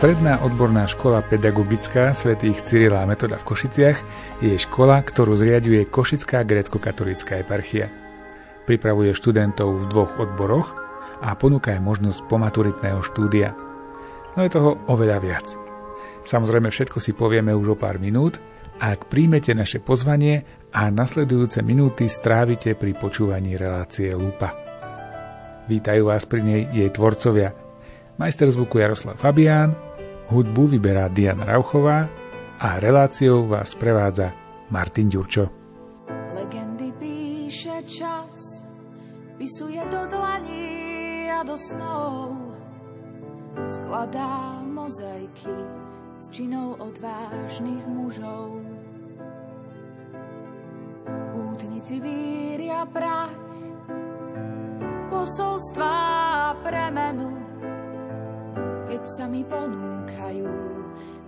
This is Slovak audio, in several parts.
Stredná odborná škola pedagogická svätých Cyrila a Metoda v Košiciach je škola, ktorú zriaduje Košická grécko-katolická eparchia. Pripravuje študentov v dvoch odboroch a ponúka aj možnosť pomaturitného štúdia. No je toho oveľa viac. Samozrejme všetko si povieme už o pár minút ak príjmete naše pozvanie a nasledujúce minúty strávite pri počúvaní relácie Lupa. Vítajú vás pri nej jej tvorcovia majster zvuku Jaroslav Fabián, Hudbu vyberá Diana Rauchová a reláciou vás prevádza Martin Ďurčo. Legendy píše čas, vpisuje do dlaní a do snov, skladá mozaiky s činou odvážnych mužov. Pútnici víria prach, posolstvá premenu, keď sa mi ponúkajú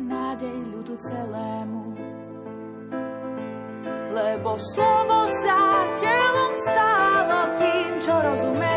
nádej ľudu celému. Lebo slovo sa telom stálo tým, čo rozumejú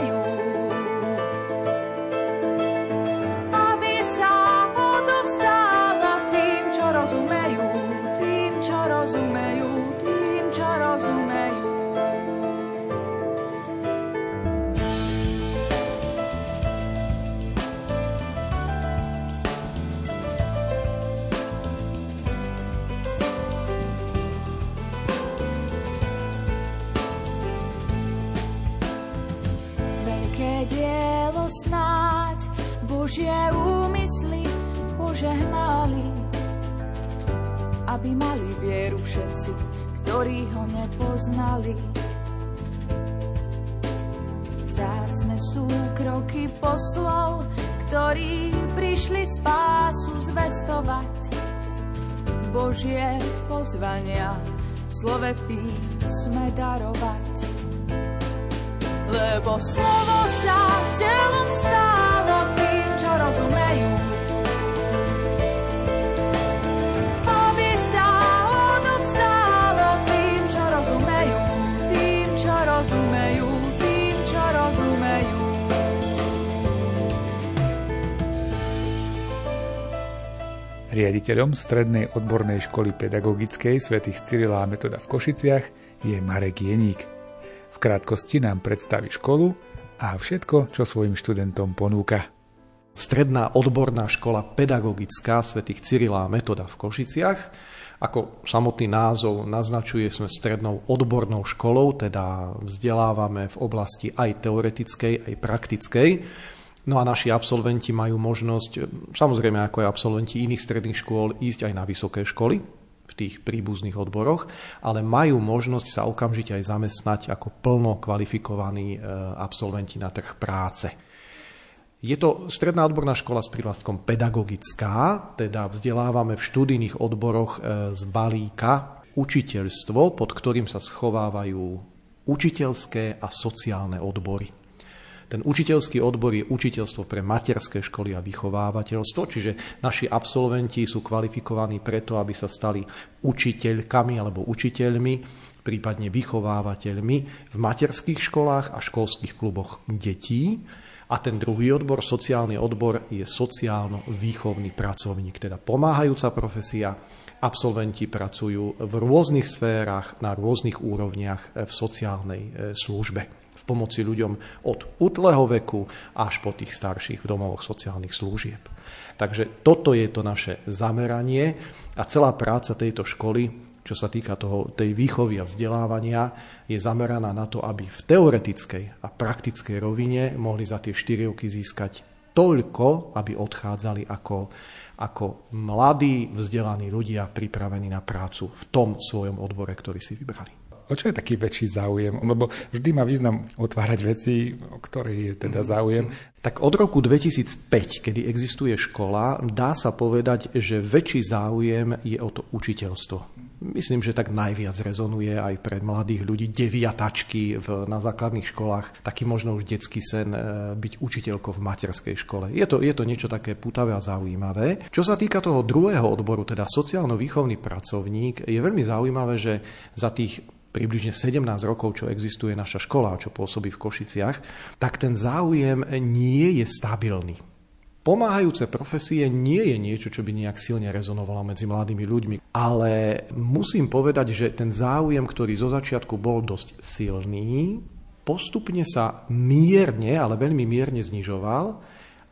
Božie pozvania v slove písme darovať. Lebo slovo sa telom stálo Riaditeľom Strednej odbornej školy pedagogickej svätých Cyrila a Metoda v Košiciach je Marek Jeník. V krátkosti nám predstaví školu a všetko, čo svojim študentom ponúka. Stredná odborná škola pedagogická svätých Cyrila a Metoda v Košiciach. Ako samotný názov naznačuje, sme strednou odbornou školou, teda vzdelávame v oblasti aj teoretickej, aj praktickej. No a naši absolventi majú možnosť, samozrejme ako aj absolventi iných stredných škôl, ísť aj na vysoké školy v tých príbuzných odboroch, ale majú možnosť sa okamžite aj zamestnať ako plno kvalifikovaní e, absolventi na trh práce. Je to stredná odborná škola s prívlastkom pedagogická, teda vzdelávame v študijných odboroch e, z balíka učiteľstvo, pod ktorým sa schovávajú učiteľské a sociálne odbory. Ten učiteľský odbor je učiteľstvo pre materské školy a vychovávateľstvo, čiže naši absolventi sú kvalifikovaní preto, aby sa stali učiteľkami alebo učiteľmi, prípadne vychovávateľmi v materských školách a školských kluboch detí. A ten druhý odbor, sociálny odbor, je sociálno-výchovný pracovník, teda pomáhajúca profesia. Absolventi pracujú v rôznych sférach, na rôznych úrovniach v sociálnej e, službe. Pomoci ľuďom od útleho veku až po tých starších v domovoch sociálnych služieb. Takže toto je to naše zameranie a celá práca tejto školy čo sa týka toho, tej výchovy a vzdelávania, je zameraná na to, aby v teoretickej a praktickej rovine mohli za tie 4 roky získať toľko, aby odchádzali ako, ako mladí, vzdelaní ľudia pripravení na prácu v tom svojom odbore, ktorý si vybrali. O čo je taký väčší záujem? Lebo vždy má význam otvárať veci, o ktoré je teda záujem. Tak od roku 2005, kedy existuje škola, dá sa povedať, že väčší záujem je o to učiteľstvo. Myslím, že tak najviac rezonuje aj pre mladých ľudí, deviatačky v, na základných školách, taký možno už detský sen e, byť učiteľkou v materskej škole. Je to, je to niečo také putavé a zaujímavé. Čo sa týka toho druhého odboru, teda sociálno-výchovný pracovník, je veľmi zaujímavé, že za tých približne 17 rokov, čo existuje naša škola, čo pôsobí v Košiciach, tak ten záujem nie je stabilný. Pomáhajúce profesie nie je niečo, čo by nejak silne rezonovalo medzi mladými ľuďmi, ale musím povedať, že ten záujem, ktorý zo začiatku bol dosť silný, postupne sa mierne, ale veľmi mierne znižoval,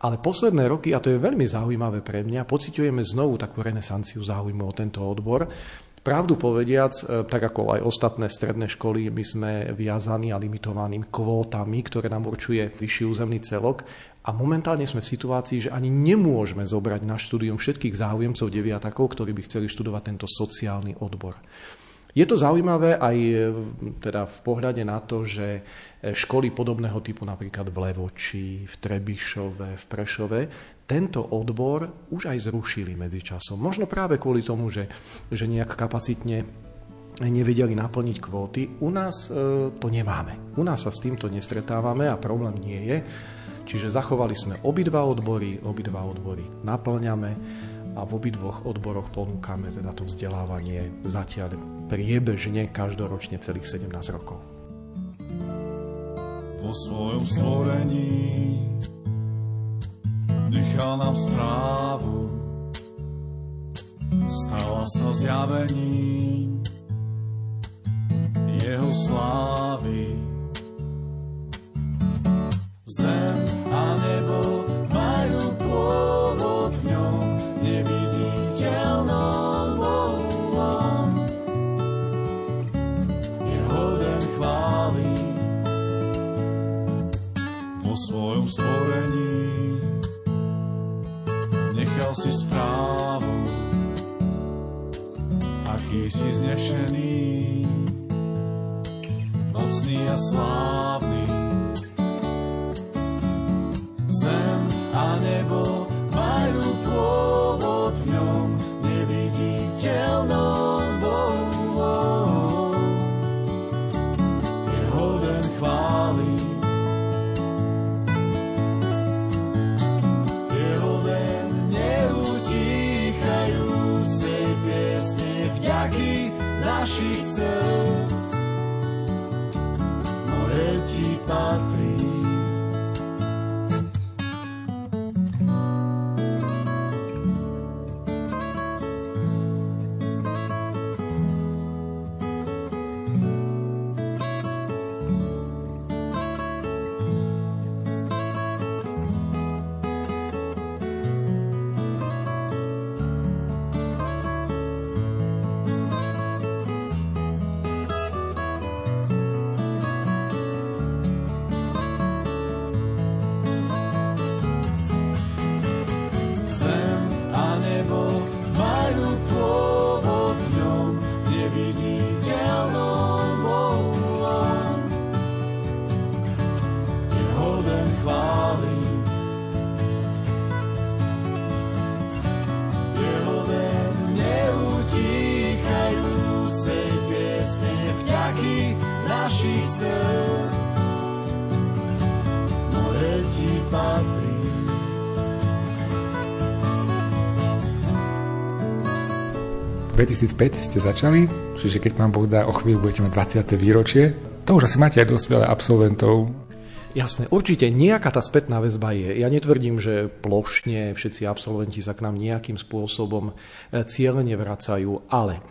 ale posledné roky, a to je veľmi zaujímavé pre mňa, pociťujeme znovu takú renesanciu záujmu o tento odbor. Pravdu povediac, e, tak ako aj ostatné stredné školy, my sme viazaní a limitovaným kvótami, ktoré nám určuje vyšší územný celok a momentálne sme v situácii, že ani nemôžeme zobrať na štúdium všetkých záujemcov deviatakov, ktorí by chceli študovať tento sociálny odbor. Je to zaujímavé aj e, teda v pohľade na to, že e, školy podobného typu napríklad v Levoči, v Trebišove, v Prešove, tento odbor už aj zrušili medzičasom. Možno práve kvôli tomu, že, že nejak kapacitne nevedeli naplniť kvóty. U nás e, to nemáme. U nás sa s týmto nestretávame a problém nie je. Čiže zachovali sme obidva odbory, obidva odbory naplňame a v obidvoch odboroch ponúkame teda to vzdelávanie zatiaľ priebežne každoročne celých 17 rokov. Vo svojom stvorení nechal nám správu, stala sa zjavením jeho slávy. Zem a nebo majú pôvod v ňom svojom stvorení. Nechal si správu, aký si znešený, nocný a slávny. Zem a nebo majú pôvod 2005 ste začali, čiže keď pán Boh dá o chvíľu, budete mať 20. výročie. To už asi máte aj dosť veľa absolventov. Jasné, určite nejaká tá spätná väzba je. Ja netvrdím, že plošne všetci absolventi sa k nám nejakým spôsobom eh, cieľene vracajú, ale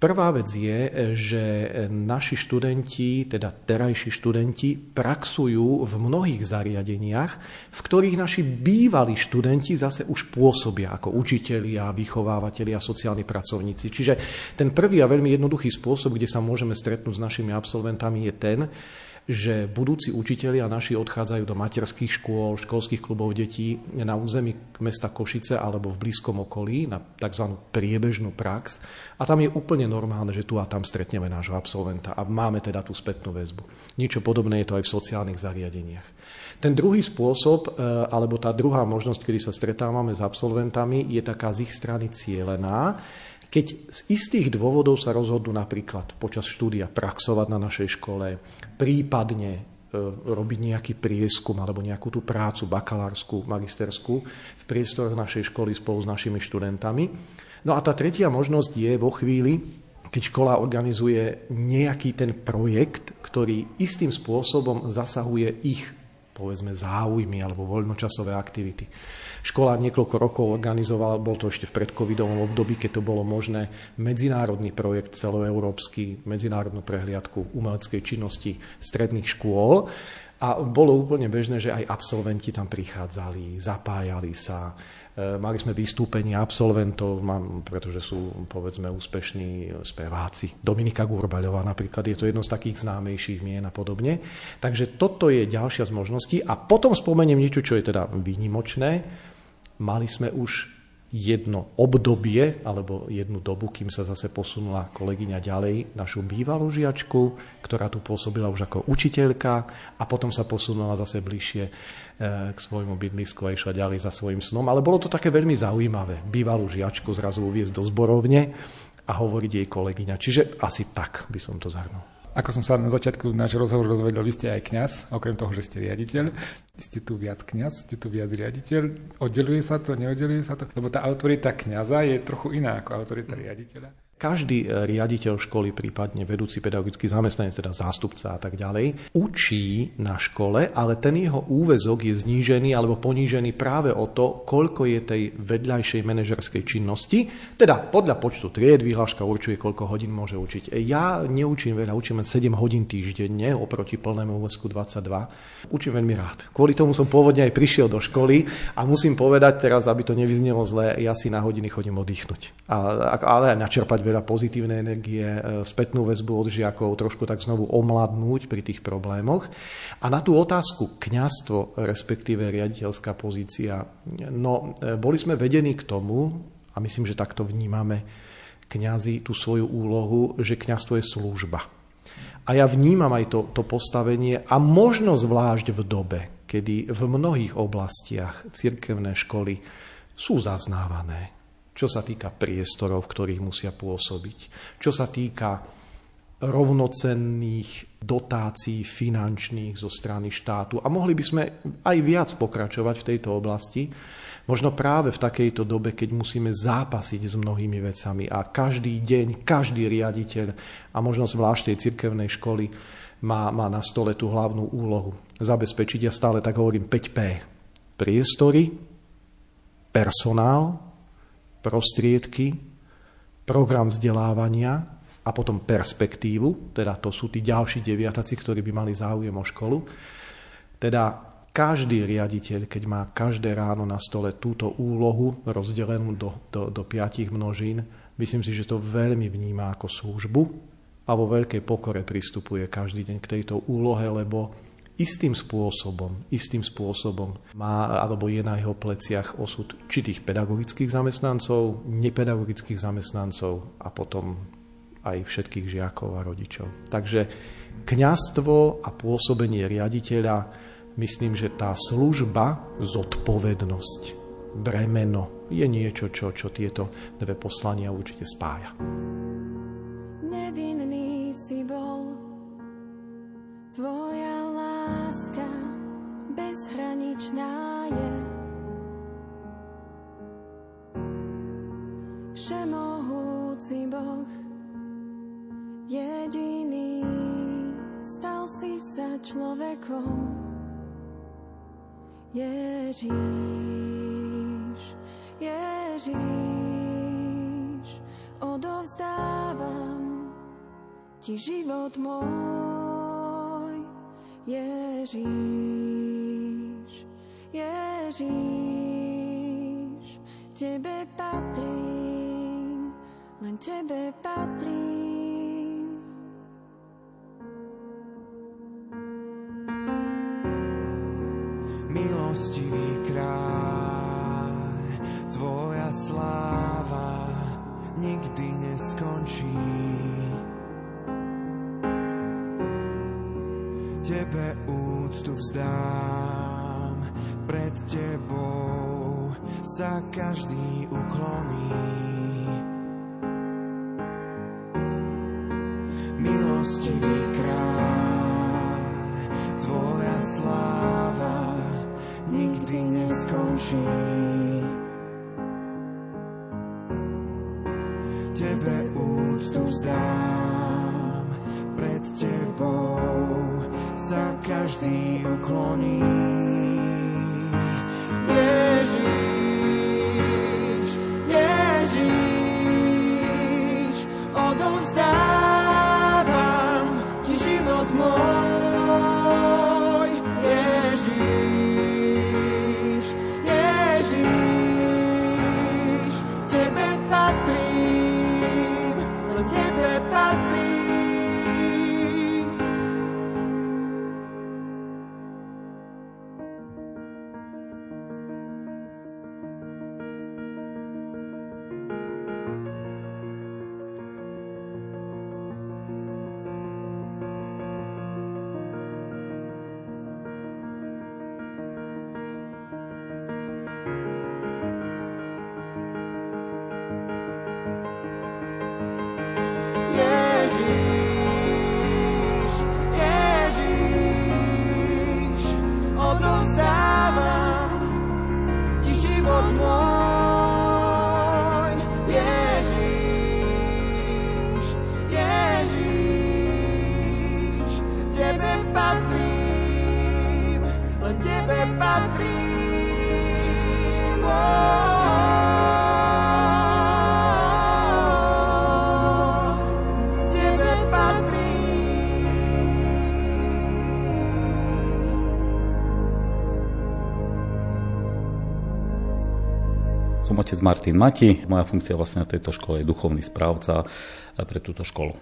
Prvá vec je, že naši študenti, teda terajší študenti, praxujú v mnohých zariadeniach, v ktorých naši bývalí študenti zase už pôsobia ako učitelia, vychovávateľi a sociálni pracovníci. Čiže ten prvý a veľmi jednoduchý spôsob, kde sa môžeme stretnúť s našimi absolventami, je ten, že budúci učitelia naši odchádzajú do materských škôl, školských klubov detí na území mesta Košice alebo v blízkom okolí na tzv. priebežnú prax a tam je úplne normálne, že tu a tam stretneme nášho absolventa a máme teda tú spätnú väzbu. Niečo podobné je to aj v sociálnych zariadeniach. Ten druhý spôsob, e, alebo tá druhá možnosť, kedy sa stretávame s absolventami, je taká z ich strany cielená, keď z istých dôvodov sa rozhodnú napríklad počas štúdia praxovať na našej škole, prípadne e, robiť nejaký prieskum alebo nejakú tú prácu bakalárskú, magisterskú v priestoroch našej školy spolu s našimi študentami. No a tá tretia možnosť je vo chvíli, keď škola organizuje nejaký ten projekt, ktorý istým spôsobom zasahuje ich povedzme záujmy alebo voľnočasové aktivity. Škola niekoľko rokov organizovala, bol to ešte v predcovidovom období, keď to bolo možné, medzinárodný projekt celoeurópsky, medzinárodnú prehliadku umeleckej činnosti stredných škôl. A bolo úplne bežné, že aj absolventi tam prichádzali, zapájali sa, e, Mali sme vystúpenia absolventov, pretože sú povedzme úspešní speváci. Dominika Gurbaľová napríklad je to jedno z takých známejších mien a podobne. Takže toto je ďalšia z možností. A potom spomeniem niečo, čo je teda výnimočné. Mali sme už jedno obdobie alebo jednu dobu, kým sa zase posunula kolegyňa ďalej, našu bývalú žiačku, ktorá tu pôsobila už ako učiteľka a potom sa posunula zase bližšie e, k svojmu bydlisku a išla ďalej za svojim snom. Ale bolo to také veľmi zaujímavé, bývalú žiačku zrazu uviezť do zborovne a hovoriť jej kolegyňa. Čiže asi tak by som to zahrnul. Ako som sa na začiatku nášho rozhovoru rozvedel, vy ste aj kňaz, okrem toho, že ste riaditeľ. Ste tu viac kňaz, ste tu viac riaditeľ. Oddeluje sa to, neoddeluje sa to? Lebo tá autorita kňaza je trochu iná ako autorita riaditeľa. Každý e, riaditeľ školy, prípadne vedúci pedagogický zamestnanec, teda zástupca a tak ďalej, učí na škole, ale ten jeho úvezok je znížený alebo ponížený práve o to, koľko je tej vedľajšej manažerskej činnosti. Teda podľa počtu tried vyhláška určuje, koľko hodín môže učiť. Ja neučím veľa, učím len 7 hodín týždenne oproti plnému úvezku 22. Učím veľmi rád. Kvôli tomu som pôvodne aj prišiel do školy a musím povedať teraz, aby to nevyznelo zle, ja si na hodiny chodím oddychnúť. A, ale aj načerpať veľa pozitívnej energie, e, spätnú väzbu od žiakov, trošku tak znovu omladnúť pri tých problémoch. A na tú otázku kňastvo, respektíve riaditeľská pozícia, no e, boli sme vedení k tomu, a myslím, že takto vnímame kňazi tú svoju úlohu, že kňastvo je služba. A ja vnímam aj to, to postavenie a možno zvlášť v dobe, kedy v mnohých oblastiach cirkevné školy sú zaznávané, čo sa týka priestorov, v ktorých musia pôsobiť, čo sa týka rovnocenných dotácií finančných zo strany štátu. A mohli by sme aj viac pokračovať v tejto oblasti, možno práve v takejto dobe, keď musíme zápasiť s mnohými vecami a každý deň, každý riaditeľ a možno zvlášť tej cirkevnej školy má, má na stole tú hlavnú úlohu zabezpečiť, ja stále tak hovorím 5P. Priestory, personál, prostriedky, program vzdelávania a potom perspektívu, teda to sú tí ďalší deviataci, ktorí by mali záujem o školu. Teda každý riaditeľ, keď má každé ráno na stole túto úlohu rozdelenú do, do, do piatich množín, myslím si, že to veľmi vníma ako službu a vo veľkej pokore pristupuje každý deň k tejto úlohe, lebo istým spôsobom, istým spôsobom má alebo je na jeho pleciach osud či tých pedagogických zamestnancov, nepedagogických zamestnancov a potom aj všetkých žiakov a rodičov. Takže kňastvo a pôsobenie riaditeľa, myslím, že tá služba, zodpovednosť, bremeno je niečo, čo, čo tieto dve poslania určite spája. Nevinný si bol, láska bezhraničná je. Všemohúci Boh, jediný, stal si sa človekom. Ježíš, Ježíš, odovzdávam ti život môj. Ježíš, Ježíš, Tebe patrím, len Tebe patrím. Milostivý kráľ, Tvoja sláva nikdy neskončí. Tebe úctu vzdám, každý ukloní. Som otec Martin Mati, moja funkcia vlastne na tejto škole je duchovný správca pre túto školu.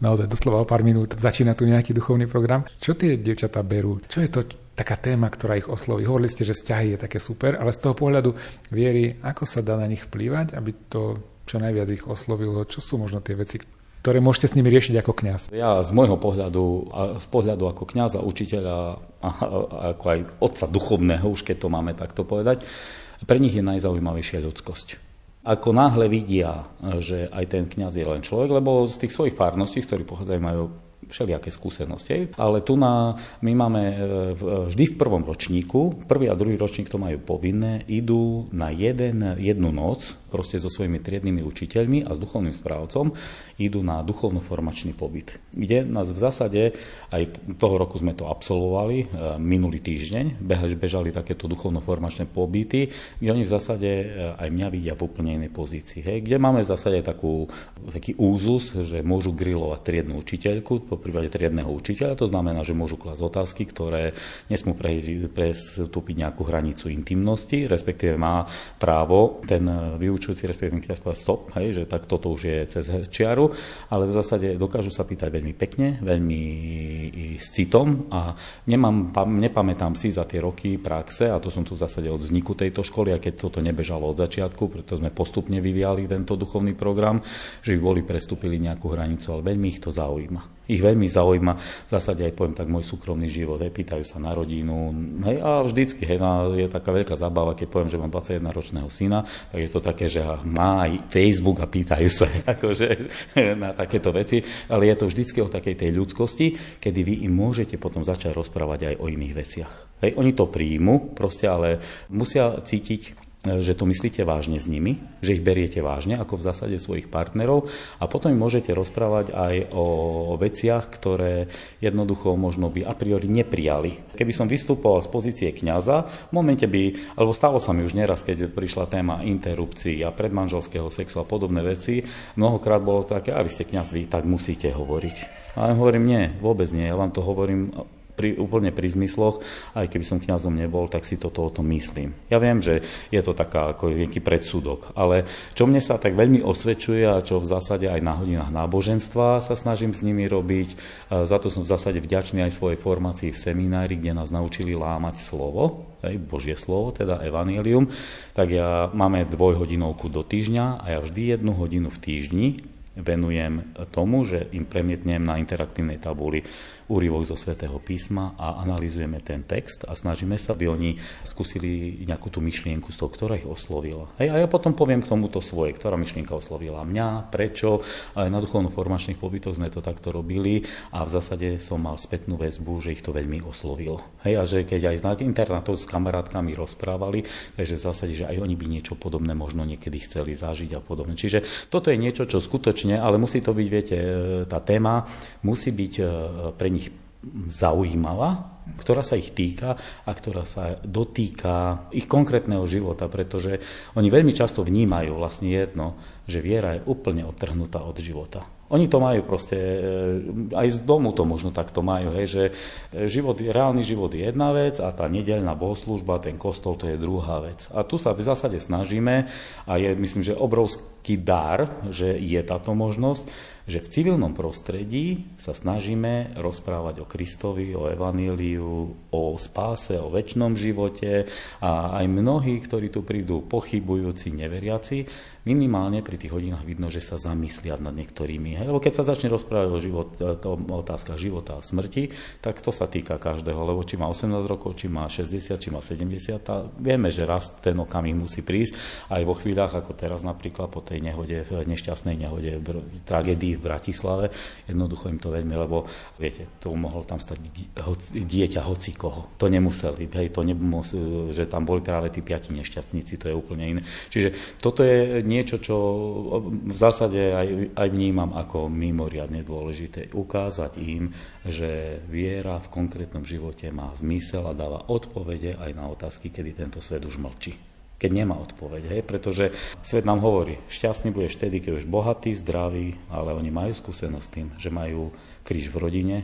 Naozaj doslova o pár minút začína tu nejaký duchovný program. Čo tie dievčatá berú? Čo je to taká téma, ktorá ich osloví? Hovorili ste, že vzťahy je také super, ale z toho pohľadu viery, ako sa dá na nich vplývať, aby to čo najviac ich oslovilo? Čo sú možno tie veci, ktoré môžete s nimi riešiť ako kňaz? Ja z môjho pohľadu, a z pohľadu ako kňaza, učiteľa, a, a, ako aj otca duchovného, už keď to máme takto povedať, pre nich je najzaujímavejšia ľudskosť. Ako náhle vidia, že aj ten kňaz je len človek, lebo z tých svojich farností, z ktorých pochádzajú, majú všelijaké skúsenosti. Ale tu na, my máme e, v- vždy v prvom ročníku, prvý a druhý ročník to majú povinné, idú na jeden, jednu noc proste so svojimi triednymi učiteľmi a s duchovným správcom idú na duchovno-formačný pobyt. Kde nás v zásade, aj toho roku sme to absolvovali, e, minulý týždeň, bežali takéto duchovno-formačné pobyty, kde oni v zásade e, aj mňa vidia v úplne inej pozícii. Hej, kde máme v zásade takú, taký úzus, že môžu grilovať triednu učiteľku, po prípade triedného učiteľa, to znamená, že môžu klásť otázky, ktoré nesmú pre- prestúpiť nejakú hranicu intimnosti, respektíve má právo ten vyučujúci, respektíve kňaz povedať stop, hej, že tak toto už je cez čiaru, ale v zásade dokážu sa pýtať veľmi pekne, veľmi s citom a nemám, pam- nepamätám si za tie roky praxe, a to som tu v zásade od vzniku tejto školy, a keď toto nebežalo od začiatku, preto sme postupne vyvíjali tento duchovný program, že by boli prestúpili nejakú hranicu, ale veľmi ich to zaujíma. Ich veľmi zaujíma, v zásade aj poviem tak, môj súkromný život, hej, pýtajú sa na rodinu, hej, a vždycky, hej, no, je taká veľká zábava, keď poviem, že mám 21-ročného syna, tak je to také, že má aj Facebook a pýtajú sa, akože, na takéto veci, ale je to vždycky o takej tej ľudskosti, kedy vy im môžete potom začať rozprávať aj o iných veciach. Hej, oni to príjmu, proste, ale musia cítiť že to myslíte vážne s nimi, že ich beriete vážne ako v zásade svojich partnerov a potom im môžete rozprávať aj o veciach, ktoré jednoducho možno by a priori neprijali. Keby som vystupoval z pozície kňaza, v momente by, alebo stalo sa mi už neraz, keď prišla téma interrupcií a predmanželského sexu a podobné veci, mnohokrát bolo také, a vy ste kňaz, vy tak musíte hovoriť. A ja hovorím, nie, vôbec nie, ja vám to hovorím pri, úplne pri zmysloch, aj keby som kňazom nebol, tak si toto o tom myslím. Ja viem, že je to taká ako nejaký predsudok, ale čo mne sa tak veľmi osvedčuje a čo v zásade aj na hodinách náboženstva sa snažím s nimi robiť, za to som v zásade vďačný aj svojej formácii v seminári, kde nás naučili lámať slovo, hej, Božie slovo, teda Evangelium, tak ja máme dvojhodinovku do týždňa a ja vždy jednu hodinu v týždni venujem tomu, že im premietnem na interaktívnej tabuli úryvok zo svätého písma a analizujeme ten text a snažíme sa, aby oni skúsili nejakú tú myšlienku z toho, ktorá ich oslovila. Hej, a ja potom poviem k tomuto svoje, ktorá myšlienka oslovila mňa, prečo. Aj na duchovno-formačných pobytoch sme to takto robili a v zásade som mal spätnú väzbu, že ich to veľmi oslovilo. Hej, a že keď aj na internátoch s kamarátkami rozprávali, takže v zásade, že aj oni by niečo podobné možno niekedy chceli zažiť a podobne. Čiže toto je niečo, čo skutočne, ale musí to byť, viete, tá téma musí byť pre nich zaujímavá, ktorá sa ich týka a ktorá sa dotýka ich konkrétneho života, pretože oni veľmi často vnímajú vlastne jedno, že viera je úplne odtrhnutá od života. Oni to majú proste, e, aj z domu to možno takto majú, hej, že e, život, reálny život je jedna vec a tá nedeľná bohoslúžba, ten kostol, to je druhá vec. A tu sa v zásade snažíme a je, myslím, že obrovský dar, že je táto možnosť, že v civilnom prostredí sa snažíme rozprávať o Kristovi, o Evaníliu, o spáse, o väčšnom živote a aj mnohí, ktorí tu prídu pochybujúci, neveriaci, minimálne pri tých hodinách vidno, že sa zamyslia nad niektorými. Hej? Lebo keď sa začne rozprávať o, život, to, o otázkach života a smrti, tak to sa týka každého. Lebo či má 18 rokov, či má 60, či má 70, a vieme, že raz ten okamih musí prísť aj vo chvíľach, ako teraz napríklad po tej nehode, nešťastnej nehode, tragédii v Bratislave. Jednoducho im to veľmi, lebo viete, to mohol tam stať dieťa hoci koho. To nemuseli, hej, to nemuseli, že tam boli práve tí piati nešťastníci, to je úplne iné. Čiže toto je niečo, čo v zásade aj, aj vnímam ako mimoriadne dôležité. Ukázať im, že viera v konkrétnom živote má zmysel a dáva odpovede aj na otázky, kedy tento svet už mlčí keď nemá odpoveď. Hej? Pretože svet nám hovorí, šťastný budeš vtedy, keď už bohatý, zdravý, ale oni majú skúsenosť s tým, že majú kríž v rodine,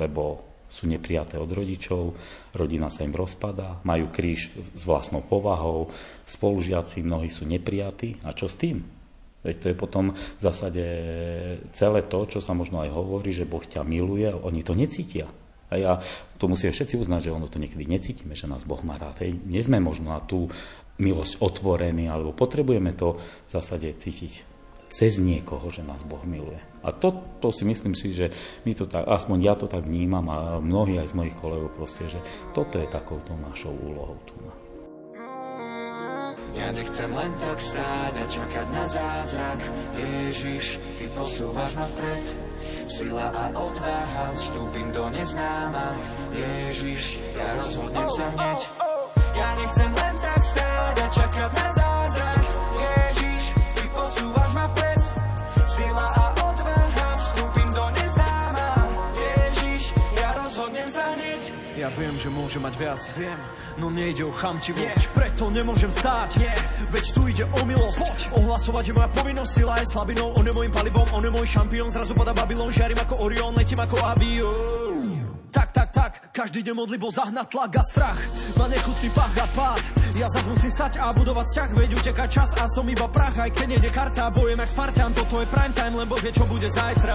lebo sú neprijaté od rodičov, rodina sa im rozpadá, majú kríž s vlastnou povahou, spolužiaci mnohí sú neprijatí. A čo s tým? Veď to je potom v zásade celé to, čo sa možno aj hovorí, že Boh ťa miluje, oni to necítia. A ja to musíme všetci uznať, že ono to niekedy necítime, že nás Boh má rád. Hej. Nie sme možno na tú milosť otvorení, alebo potrebujeme to v zásade cítiť cez niekoho, že nás Boh miluje. A to, to si myslím si, že my to tak, aspoň ja to tak vnímam a mnohí aj z mojich kolegov proste, že toto je takouto našou úlohou tu. Ja nechcem len tak stáť a čakať na zázrak Ježiš, Ty posúvaš ma vpred Sila a odvaha, vstúpim do neznáma Ježiš, ja rozhodnem sa hneď viem, že môže mať viac, viem, no nejde o chamtivosť. Yeah. Preto nemôžem stáť, yeah. veď tu ide o milosť. Poď. Ohlasovať je moja povinnosť, sila je slabinou, on je môjim palivom, on je môj šampión, zrazu pada Babylon, žiarím ako Orion, letím ako avión. Tak, tak, tak, každý deň modli bol zahnať tlak a strach. Má nechutný pach a pád. Ja zas musím stať a budovať vzťah, veď uteká čas a som iba prach. Aj keď nejde karta, bojem jak Spartan, toto je prime time, len Boh vie, čo bude zajtra.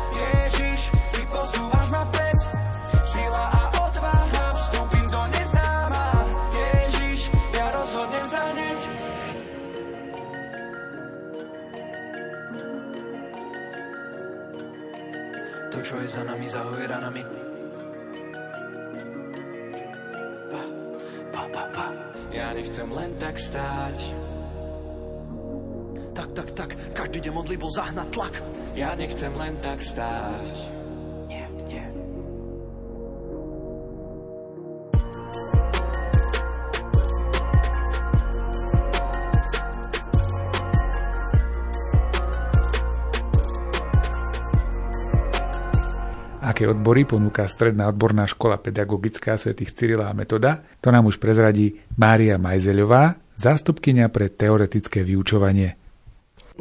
čo je za nami, zahoje ranami. Pa, pa, pa, pa. Ja nechcem len tak stáť. Tak, tak, tak, každý deň modlí bol zahnať tlak. Ja nechcem len tak stáť. Aké odbory ponúka Stredná odborná škola pedagogická svätých Cyrila a Metoda, to nám už prezradí Mária Majzeľová, zástupkynia pre teoretické vyučovanie.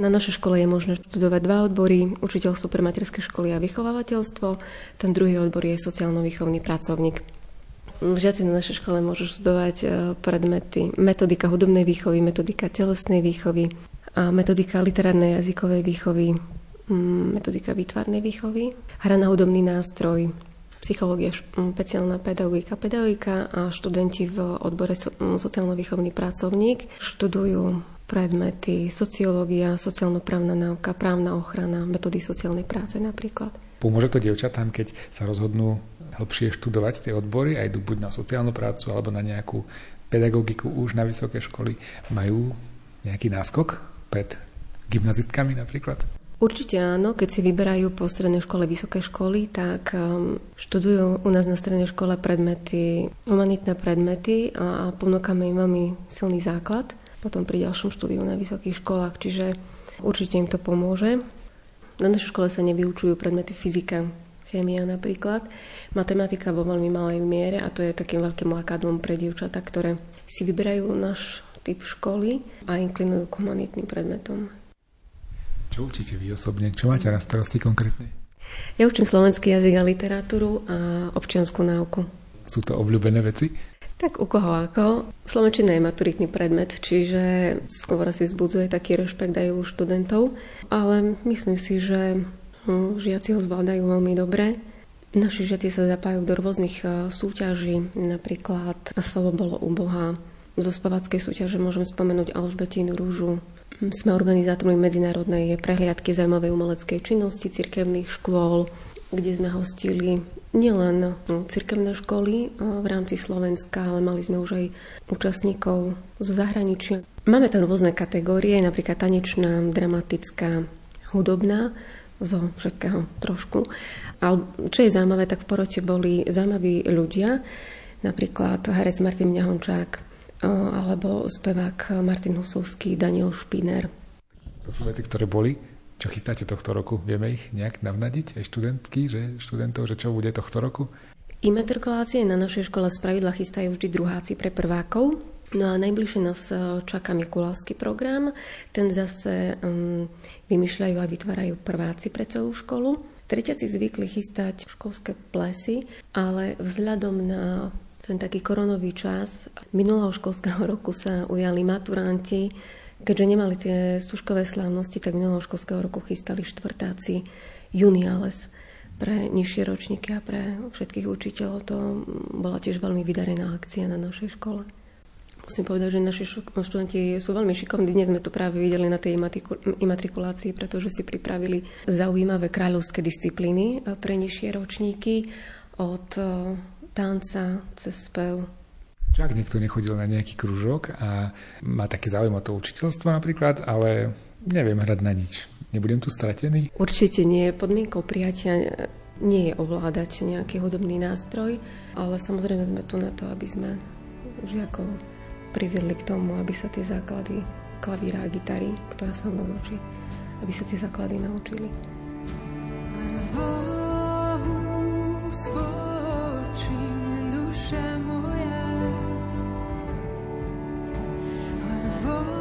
Na našej škole je možné študovať dva odbory, učiteľstvo pre materské školy a vychovávateľstvo. Ten druhý odbor je sociálno-výchovný pracovník. Žiaci na našej škole môžu študovať e, predmety metodika hudobnej výchovy, metodika telesnej výchovy, a metodika literárnej jazykovej výchovy, metodika výtvarnej výchovy, hra na hudobný nástroj, psychológia, špeciálna pedagogika, pedagogika a študenti v odbore sociálno-výchovný pracovník študujú predmety sociológia, sociálno-právna náuka, právna ochrana, metódy sociálnej práce napríklad. Pomôže to dievčatám, keď sa rozhodnú hlbšie študovať tie odbory a idú buď na sociálnu prácu alebo na nejakú pedagogiku už na vysoké školy. Majú nejaký náskok pred gymnazistkami napríklad? Určite áno, keď si vyberajú po strednej škole vysoké školy, tak um, študujú u nás na strednej škole predmety, humanitné predmety a, ponúkame im veľmi silný základ potom pri ďalšom štúdiu na vysokých školách, čiže určite im to pomôže. Na našej škole sa nevyučujú predmety fyzika, chémia napríklad, matematika vo veľmi malej miere a to je takým veľkým lakadlom pre dievčatá, ktoré si vyberajú náš typ školy a inklinujú k humanitným predmetom. Čo učíte vy osobne? Čo máte na starosti konkrétne? Ja učím slovenský jazyk a literatúru a občianskú náuku. Sú to obľúbené veci? Tak u koho ako. Slovenčina je maturitný predmet, čiže skôr si vzbudzuje taký rešpekt aj u študentov, ale myslím si, že hm, žiaci ho zvládajú veľmi dobre. Naši žiaci sa zapájajú do rôznych e, súťaží, napríklad slovo bolo u Boha. Zo spavackej súťaže môžem spomenúť Alžbetínu rúžu. Sme organizátormi medzinárodnej prehliadky zaujímavej umeleckej činnosti cirkevných škôl, kde sme hostili nielen no, cirkevné školy v rámci Slovenska, ale mali sme už aj účastníkov zo zahraničia. Máme tam rôzne kategórie, napríklad tanečná, dramatická, hudobná, zo všetkého trošku. Ale čo je zaujímavé, tak v porote boli zaujímaví ľudia, napríklad herec Martin Mňahončák, alebo spevák Martin Husovský, Daniel Špiner. To sú veci, ktoré boli čo chystáte tohto roku? Vieme ich nejak navnadiť aj študentky, že študentov, že čo bude tohto roku? Imatrikulácie na našej škole z pravidla chystajú vždy druháci pre prvákov. No a najbližšie nás e, čaká Mikulášsky program. Ten zase um, vymýšľajú a vytvárajú prváci pre celú školu. Tretiaci zvykli chystať školské plesy, ale vzhľadom na ten taký koronový čas minulého školského roku sa ujali maturanti Keďže nemali tie stužkové slávnosti, tak minulého školského roku chystali štvrtáci juniales pre nižšie ročníky a pre všetkých učiteľov. To bola tiež veľmi vydarená akcia na našej škole. Musím povedať, že naši študenti sú veľmi šikovní. Dnes sme to práve videli na tej imatrikulácii, pretože si pripravili zaujímavé kráľovské disciplíny pre nižšie ročníky od eh, tanca cez spev čo ak niekto nechodil na nejaký kružok a má taký záujem o to učiteľstvo napríklad, ale neviem hrať na nič. Nebudem tu stratený? Určite nie. Podmienkou prijatia nie je ovládať nejaký hudobný nástroj, ale samozrejme sme tu na to, aby sme žiakov priviedli k tomu, aby sa tie základy klavíra a gitary, ktorá sa mnou učí, aby sa tie základy naučili. Len Bohu duše moja lebo od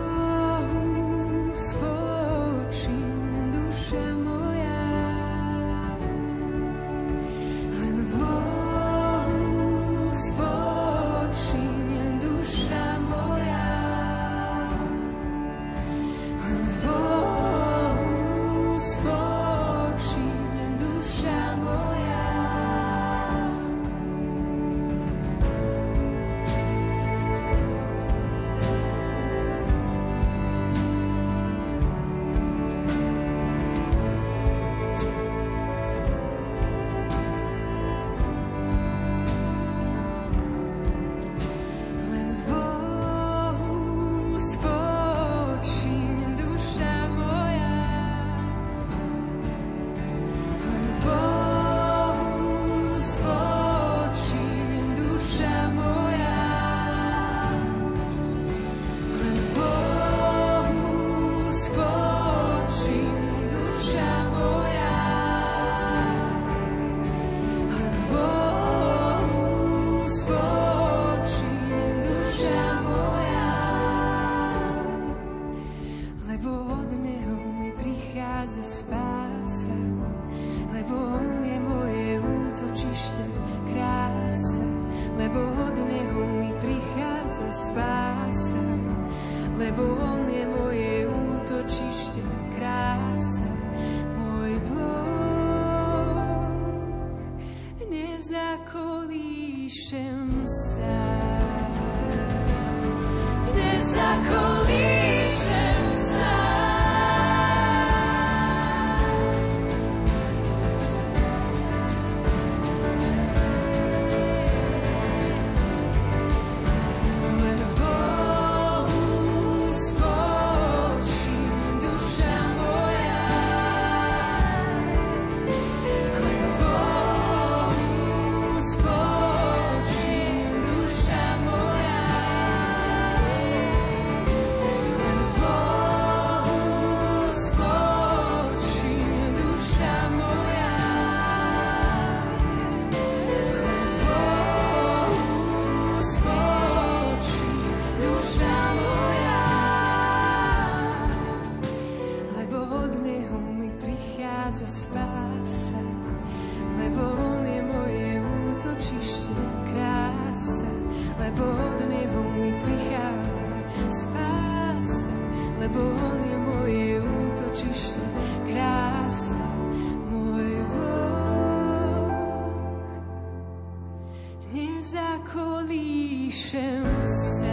Nezakolíšem sa.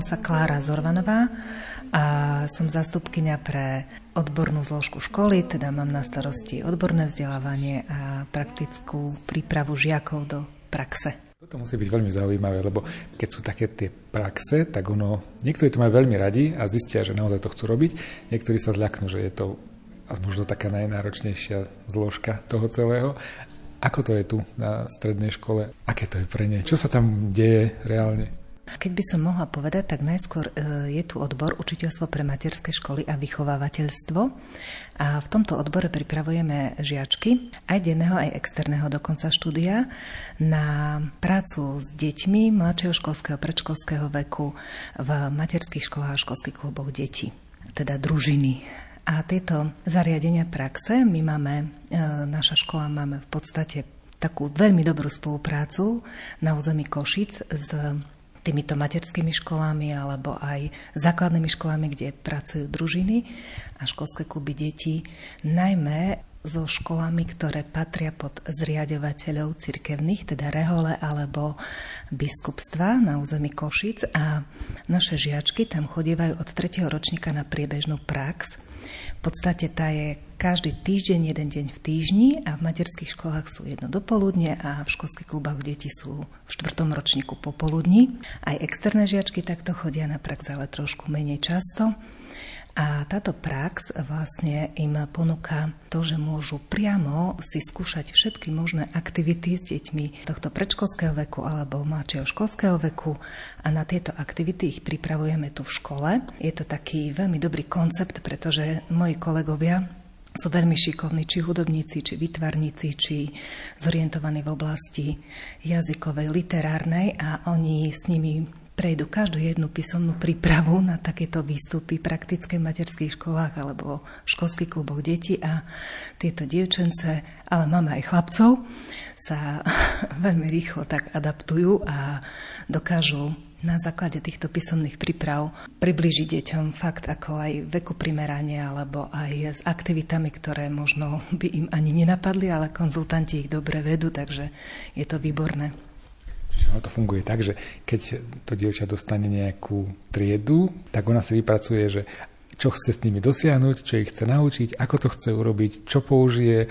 Volám sa Klára Zorvanová a som zastupkynia pre odbornú zložku školy, teda mám na starosti odborné vzdelávanie a praktickú prípravu žiakov do praxe. Toto musí byť veľmi zaujímavé, lebo keď sú také tie praxe, tak ono, niektorí to majú veľmi radi a zistia, že naozaj to chcú robiť, niektorí sa zľaknú, že je to a možno taká najnáročnejšia zložka toho celého. Ako to je tu na strednej škole? Aké to je pre ne? Čo sa tam deje reálne? Keď by som mohla povedať, tak najskôr e, je tu odbor učiteľstvo pre materské školy a vychovávateľstvo. A v tomto odbore pripravujeme žiačky, aj denného, aj externého dokonca štúdia, na prácu s deťmi mladšieho školského, predškolského veku v materských školách a školských kluboch detí, teda družiny. A tieto zariadenia praxe, my máme, e, naša škola máme v podstate takú veľmi dobrú spoluprácu na území Košic s týmito materskými školami alebo aj základnými školami, kde pracujú družiny a školské kluby detí, najmä so školami, ktoré patria pod zriadovateľov cirkevných, teda rehole alebo biskupstva na území Košic a naše žiačky tam chodívajú od 3. ročníka na priebežnú prax. V podstate tá je každý týždeň, jeden deň v týždni a v materských školách sú jedno dopoludne a v školských klubách deti sú v štvrtom ročníku popoludní. Aj externé žiačky takto chodia na prax, ale trošku menej často. A táto prax vlastne im ponúka to, že môžu priamo si skúšať všetky možné aktivity s deťmi tohto predškolského veku alebo mladšieho školského veku a na tieto aktivity ich pripravujeme tu v škole. Je to taký veľmi dobrý koncept, pretože moji kolegovia sú veľmi šikovní, či hudobníci, či vytvarníci, či zorientovaní v oblasti jazykovej, literárnej a oni s nimi prejdú každú jednu písomnú prípravu na takéto výstupy praktické v materských školách alebo v školských kluboch detí a tieto dievčence, ale máme aj chlapcov, sa veľmi rýchlo tak adaptujú a dokážu na základe týchto písomných príprav priblížiť deťom fakt ako aj veku primeranie alebo aj s aktivitami, ktoré možno by im ani nenapadli, ale konzultanti ich dobre vedú, takže je to výborné. No, to funguje tak, že keď to dievča dostane nejakú triedu, tak ona si vypracuje, že čo chce s nimi dosiahnuť, čo ich chce naučiť, ako to chce urobiť, čo použije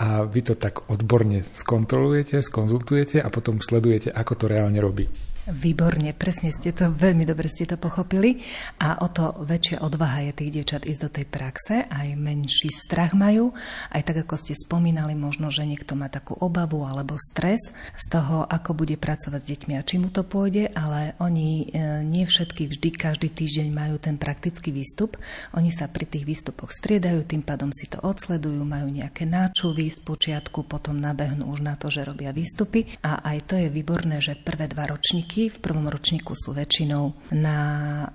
a vy to tak odborne skontrolujete, skonzultujete a potom sledujete, ako to reálne robí. Výborne, presne ste to, veľmi dobre ste to pochopili. A o to väčšia odvaha je tých dievčat ísť do tej praxe, aj menší strach majú, aj tak ako ste spomínali, možno, že niekto má takú obavu alebo stres z toho, ako bude pracovať s deťmi a či mu to pôjde, ale oni e, nie všetky vždy každý týždeň majú ten praktický výstup, oni sa pri tých výstupoch striedajú, tým pádom si to odsledujú, majú nejaké náčuvy z počiatku, potom nabehnú už na to, že robia výstupy. A aj to je výborné, že prvé dva ročníky ročníky. V prvom ročníku sú väčšinou na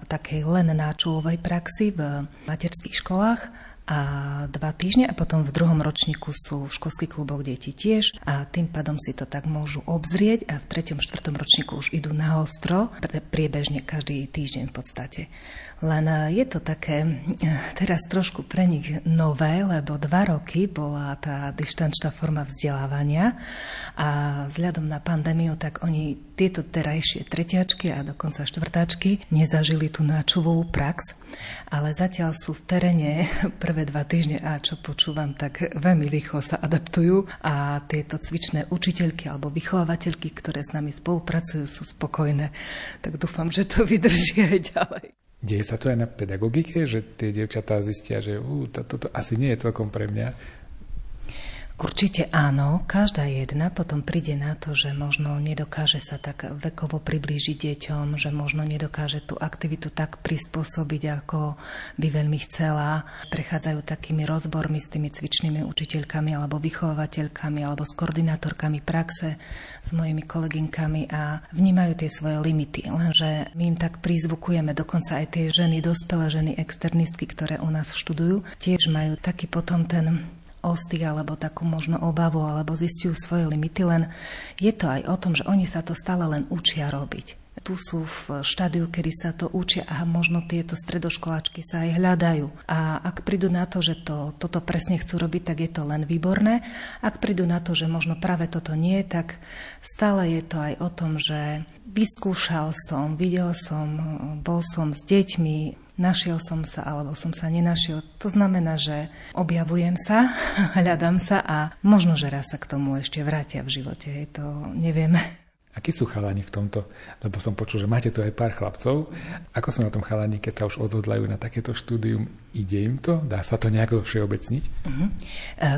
takej len náčulovej praxi v materských školách a dva týždne a potom v druhom ročníku sú v školských kluboch deti tiež a tým pádom si to tak môžu obzrieť a v treťom, štvrtom ročníku už idú na ostro, priebežne každý týždeň v podstate. Len eh, je to také eh, teraz trošku pre nich nové, lebo dva roky bola tá dištančná forma vzdelávania a vzhľadom na pandémiu, tak oni tieto terajšie tretiačky a dokonca štvrtáčky nezažili tú náčuvovú prax, ale zatiaľ sú v teréne prvé dva týždne a čo počúvam, tak veľmi rýchlo sa adaptujú a tieto cvičné učiteľky alebo vychovávateľky, ktoré s nami spolupracujú, sú spokojné. Tak dúfam, že to vydrží aj ďalej. Deje sa to aj na pedagogike, že tie dievčatá zistia, že uh, toto to, to asi nie je celkom pre mňa Určite áno, každá jedna potom príde na to, že možno nedokáže sa tak vekovo priblížiť deťom, že možno nedokáže tú aktivitu tak prispôsobiť, ako by veľmi chcela. Prechádzajú takými rozbormi s tými cvičnými učiteľkami alebo vychovateľkami alebo s koordinátorkami praxe, s mojimi kolegynkami a vnímajú tie svoje limity. Lenže my im tak prizvukujeme, dokonca aj tie ženy, dospelé ženy, externistky, ktoré u nás študujú, tiež majú taký potom ten ostych alebo takú možno obavu alebo zistujú svoje limity, len je to aj o tom, že oni sa to stále len učia robiť tu sú v štádiu, kedy sa to učia a možno tieto stredoškoláčky sa aj hľadajú. A ak prídu na to, že to, toto presne chcú robiť, tak je to len výborné. Ak prídu na to, že možno práve toto nie, tak stále je to aj o tom, že vyskúšal som, videl som, bol som s deťmi, našiel som sa alebo som sa nenašiel. To znamená, že objavujem sa, hľadám sa a možno, že raz sa k tomu ešte vrátia v živote. Je to nevieme. Akí sú chalani v tomto? Lebo som počul, že máte tu aj pár chlapcov. Ako sú na tom chalani, keď sa už odhodlajú na takéto štúdium? Ide im to? Dá sa to nejako všeobecniť? Uh-huh.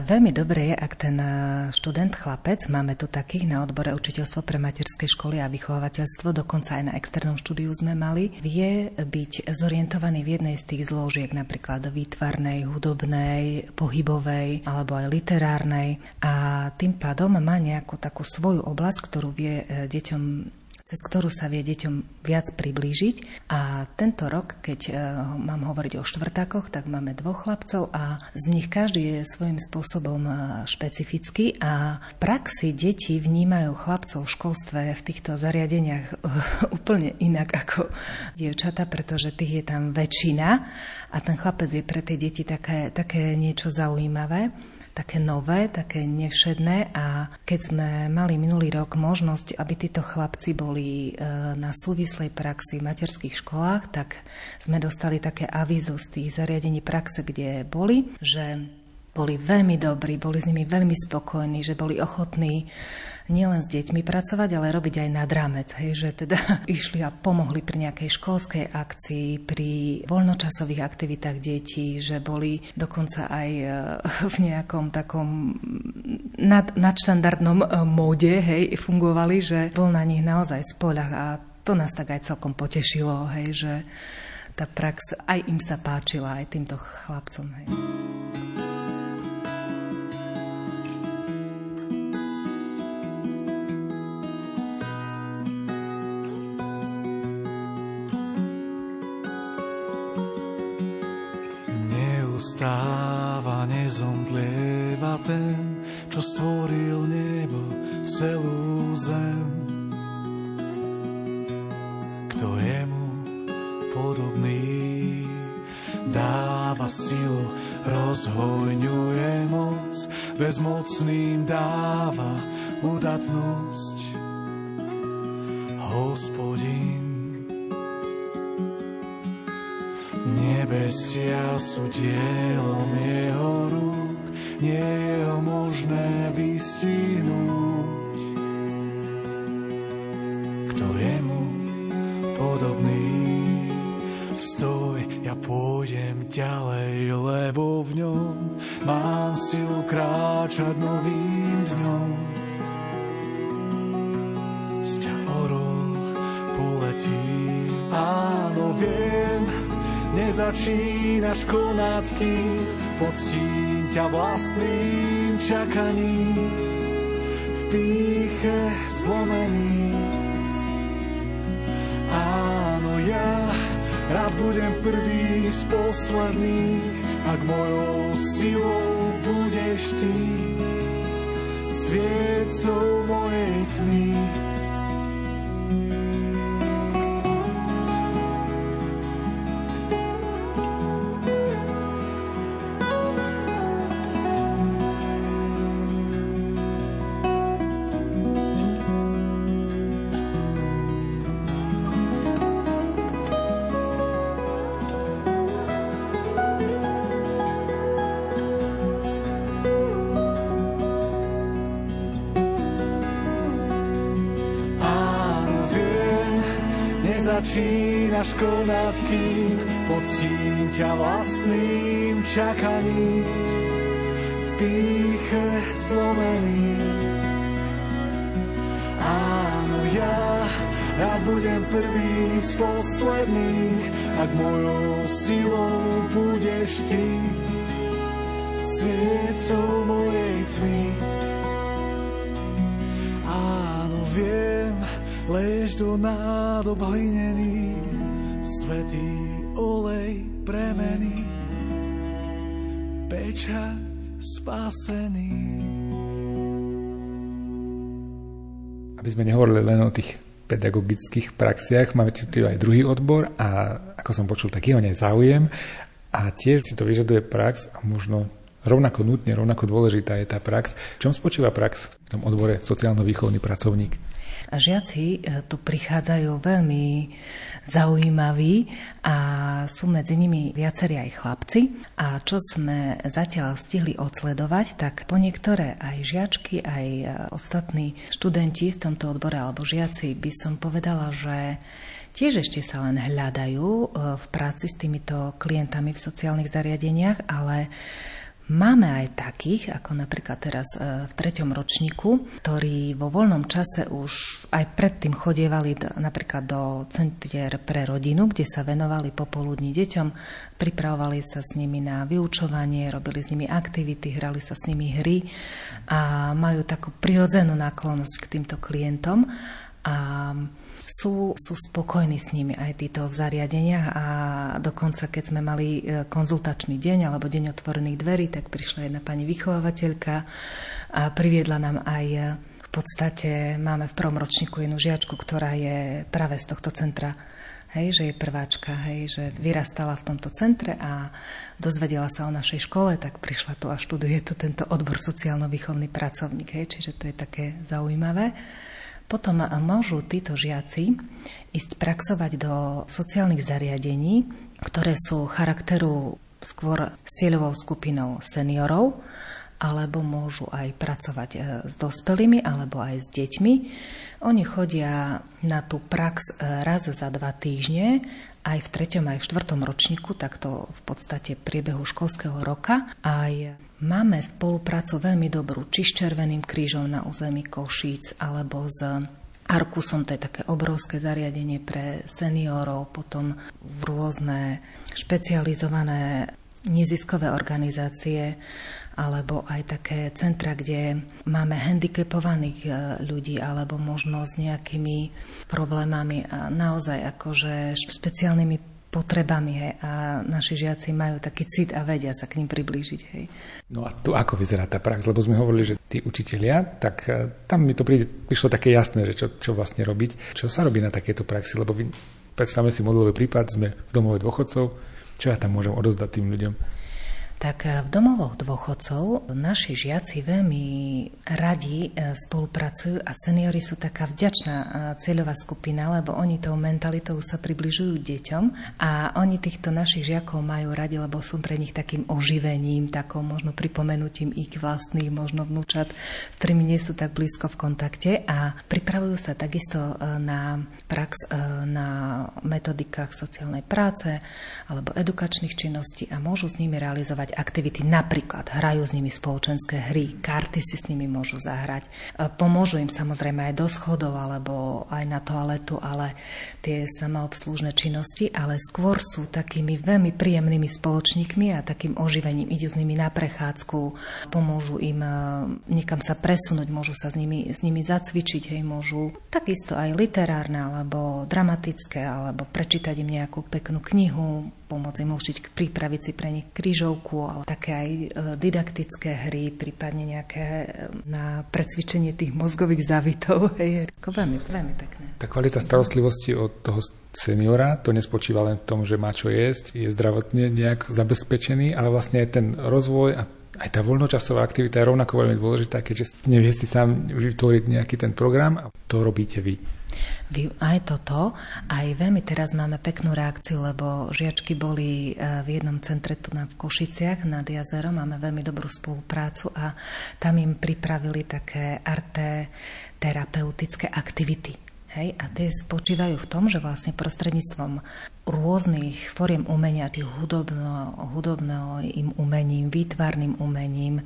Veľmi dobre je, ak ten e, študent chlapec, máme tu takých na odbore učiteľstvo pre materské školy a vychovateľstvo, dokonca aj na externom štúdiu sme mali, vie byť zorientovaný v jednej z tých zložiek, napríklad výtvarnej, hudobnej, pohybovej alebo aj literárnej a tým pádom má nejakú takú svoju oblasť, ktorú vie e, deťom cez ktorú sa vie deťom viac priblížiť. A tento rok, keď uh, mám hovoriť o štvrtákoch, tak máme dvoch chlapcov a z nich každý je svojím spôsobom uh, špecifický. A v praxi deti vnímajú chlapcov v školstve v týchto zariadeniach uh, úplne inak ako dievčata, pretože tých je tam väčšina. A ten chlapec je pre tie deti také, také niečo zaujímavé také nové, také nevšedné a keď sme mali minulý rok možnosť, aby títo chlapci boli e, na súvislej praxi v materských školách, tak sme dostali také avízo z tých zariadení praxe, kde boli, že boli veľmi dobrí, boli s nimi veľmi spokojní, že boli ochotní nielen s deťmi pracovať, ale robiť aj nad rámec. Hej, že teda išli a pomohli pri nejakej školskej akcii, pri voľnočasových aktivitách detí, že boli dokonca aj e, v nejakom takom nad, nadštandardnom e, móde, hej, fungovali, že bol na nich naozaj spoľah a to nás tak aj celkom potešilo, hej, že tá prax aj im sa páčila, aj týmto chlapcom. Hej. Stáva, nezomdlieva ten, čo stvoril nebo celú zem. Kto je mu podobný, dáva silu, rozhojňuje moc, bezmocným dáva udatnosť. Hospodin Nebesia sú dielom jeho rúk, nie je ho možné vystihnúť. Kto je mu podobný? Stoj, ja pôjdem ďalej, lebo v ňom mám silu kráčať novým dňom. Sťa orol poletí, áno, viem, nezačínaš konať, kým poctím ťa vlastným čakaním v píche zlomený. Áno, ja rád budem prvý z posledných, ak mojou silou budeš ty, sviecou mojej tmy. Vlastným čakaním v píche zlomený. Áno, ja, ja budem prvý z posledných, ak mojou silou budeš ty, sviecou mojej tmy. Áno, viem, lež do nádob hlinený, pečať spasený. Aby sme nehovorili len o tých pedagogických praxiach, máme tu aj druhý odbor a ako som počul, taký o nej záujem a tiež si to vyžaduje prax a možno rovnako nutne, rovnako dôležitá je tá prax. V čom spočíva prax v tom odbore sociálno-výchovný pracovník? Žiaci e, tu prichádzajú veľmi zaujímaví a sú medzi nimi viacerí aj chlapci. A čo sme zatiaľ stihli odsledovať, tak po niektoré aj žiačky, aj e, ostatní študenti v tomto odbore alebo žiaci by som povedala, že tiež ešte sa len hľadajú e, v práci s týmito klientami v sociálnych zariadeniach, ale Máme aj takých, ako napríklad teraz e, v treťom ročníku, ktorí vo voľnom čase už aj predtým chodievali napríklad do centier pre rodinu, kde sa venovali popoludní deťom, pripravovali sa s nimi na vyučovanie, robili s nimi aktivity, hrali sa s nimi hry a majú takú prirodzenú náklonnosť k týmto klientom. A sú, sú spokojní s nimi aj títo v zariadeniach a dokonca keď sme mali e, konzultačný deň alebo deň otvorených dverí, tak prišla jedna pani vychovávateľka a priviedla nám aj e, v podstate máme v prvom ročníku jednu žiačku, ktorá je práve z tohto centra hej, že je prváčka, hej, že vyrastala v tomto centre a dozvedela sa o našej škole, tak prišla tu a študuje tu tento odbor sociálno-výchovný pracovník, hej, čiže to je také zaujímavé. Potom môžu títo žiaci ísť praxovať do sociálnych zariadení, ktoré sú charakteru skôr s cieľovou skupinou seniorov, alebo môžu aj pracovať e, s dospelými, alebo aj s deťmi. Oni chodia na tú prax e, raz za dva týždne, aj v treťom, aj v štvrtom ročníku, takto v podstate priebehu školského roka. Aj Máme spoluprácu veľmi dobrú či s Červeným krížom na území Košíc alebo s Arkusom, to je také obrovské zariadenie pre seniorov, potom rôzne špecializované neziskové organizácie alebo aj také centra, kde máme handicapovaných e, ľudí alebo možno s nejakými problémami. A naozaj akože špeciálnymi potrebami hej, a naši žiaci majú taký cit a vedia sa k ním priblížiť. Hej. No a tu ako vyzerá tá prax? Lebo sme hovorili, že tí učitelia, tak e, tam mi to príde, prišlo také jasné, že čo, čo vlastne robiť. Čo sa robí na takéto praxi? Lebo vy, predstavme si modelový prípad, sme v domove dôchodcov, čo ja tam môžem odozdať tým ľuďom? Tak v domovoch dôchodcov naši žiaci veľmi radi e, spolupracujú a seniory sú taká vďačná e, cieľová skupina, lebo oni tou mentalitou sa približujú deťom a oni týchto našich žiakov majú radi, lebo sú pre nich takým oživením, takou možno pripomenutím ich vlastných, možno vnúčat, s ktorými nie sú tak blízko v kontakte a pripravujú sa takisto e, na prax na metodikách sociálnej práce alebo edukačných činností a môžu s nimi realizovať realizovať aktivity. Napríklad hrajú s nimi spoločenské hry, karty si s nimi môžu zahrať. E, pomôžu im samozrejme aj do schodov alebo aj na toaletu, ale tie samoobslužné činnosti, ale skôr sú takými veľmi príjemnými spoločníkmi a takým oživením. Idú s nimi na prechádzku, pomôžu im e, niekam sa presunúť, môžu sa s nimi, s nimi zacvičiť, hej, môžu takisto aj literárne alebo dramatické, alebo prečítať im nejakú peknú knihu, pomôcť im učiť pripraviť si pre nich krížovku, ale také aj e, didaktické hry, prípadne nejaké e, na precvičenie tých mozgových závitov. Je veľmi, veľmi pekné. Tá kvalita starostlivosti od toho seniora, to nespočíva len v tom, že má čo jesť, je zdravotne nejak zabezpečený, ale vlastne aj ten rozvoj a aj tá voľnočasová aktivita je rovnako veľmi dôležitá, keďže nevie si sám vytvoriť nejaký ten program a to robíte vy. Aj toto, aj veľmi teraz máme peknú reakciu, lebo žiačky boli e, v jednom centre tu na v Košiciach nad jazerom, máme veľmi dobrú spoluprácu a tam im pripravili také arte terapeutické aktivity. Hej, a tie spočívajú v tom, že vlastne prostredníctvom rôznych foriem umenia, tých hudobno, hudobným umením, výtvarným umením,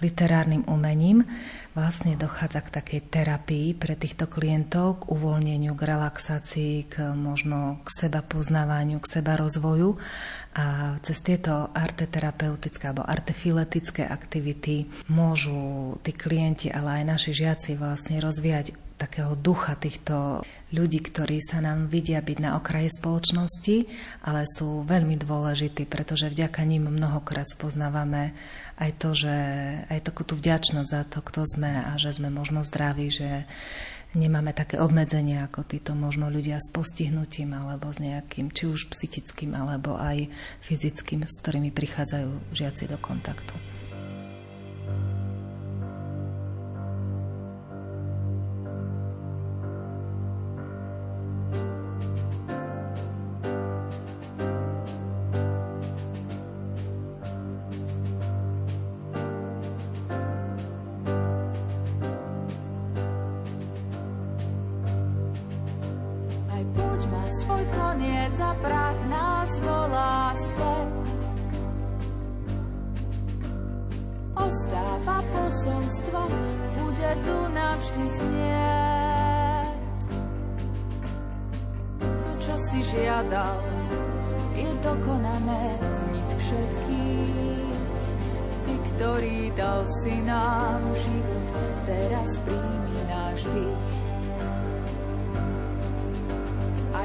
literárnym umením, vlastne dochádza k takej terapii pre týchto klientov, k uvoľneniu, k relaxácii, k možno k seba poznávaniu, k seba rozvoju. A cez tieto arteterapeutické alebo artefiletické aktivity môžu tí klienti, ale aj naši žiaci vlastne rozvíjať takého ducha týchto ľudí, ktorí sa nám vidia byť na okraji spoločnosti, ale sú veľmi dôležití, pretože vďaka ním mnohokrát spoznávame aj to, že aj takú tú vďačnosť za to, kto sme a že sme možno zdraví, že nemáme také obmedzenia ako títo možno ľudia s postihnutím alebo s nejakým či už psychickým alebo aj fyzickým, s ktorými prichádzajú žiaci do kontaktu.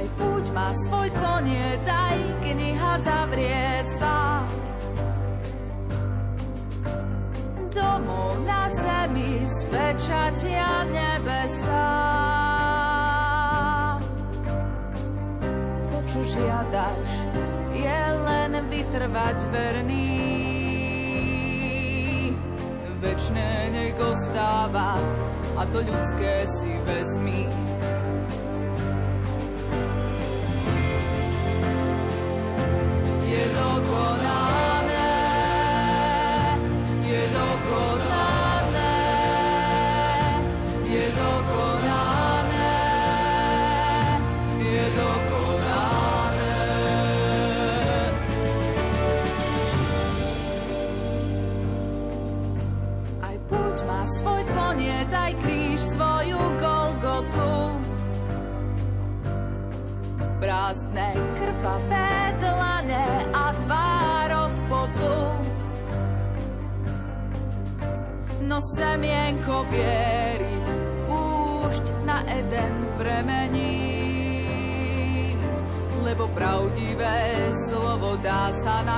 Aj púť má svoj koniec, aj kniha zavrie sa. Domov na zemi spečatia nebesa. To, čo žiadaš, je len vytrvať verný. Večné nech ostáva a to ľudské si vezmi.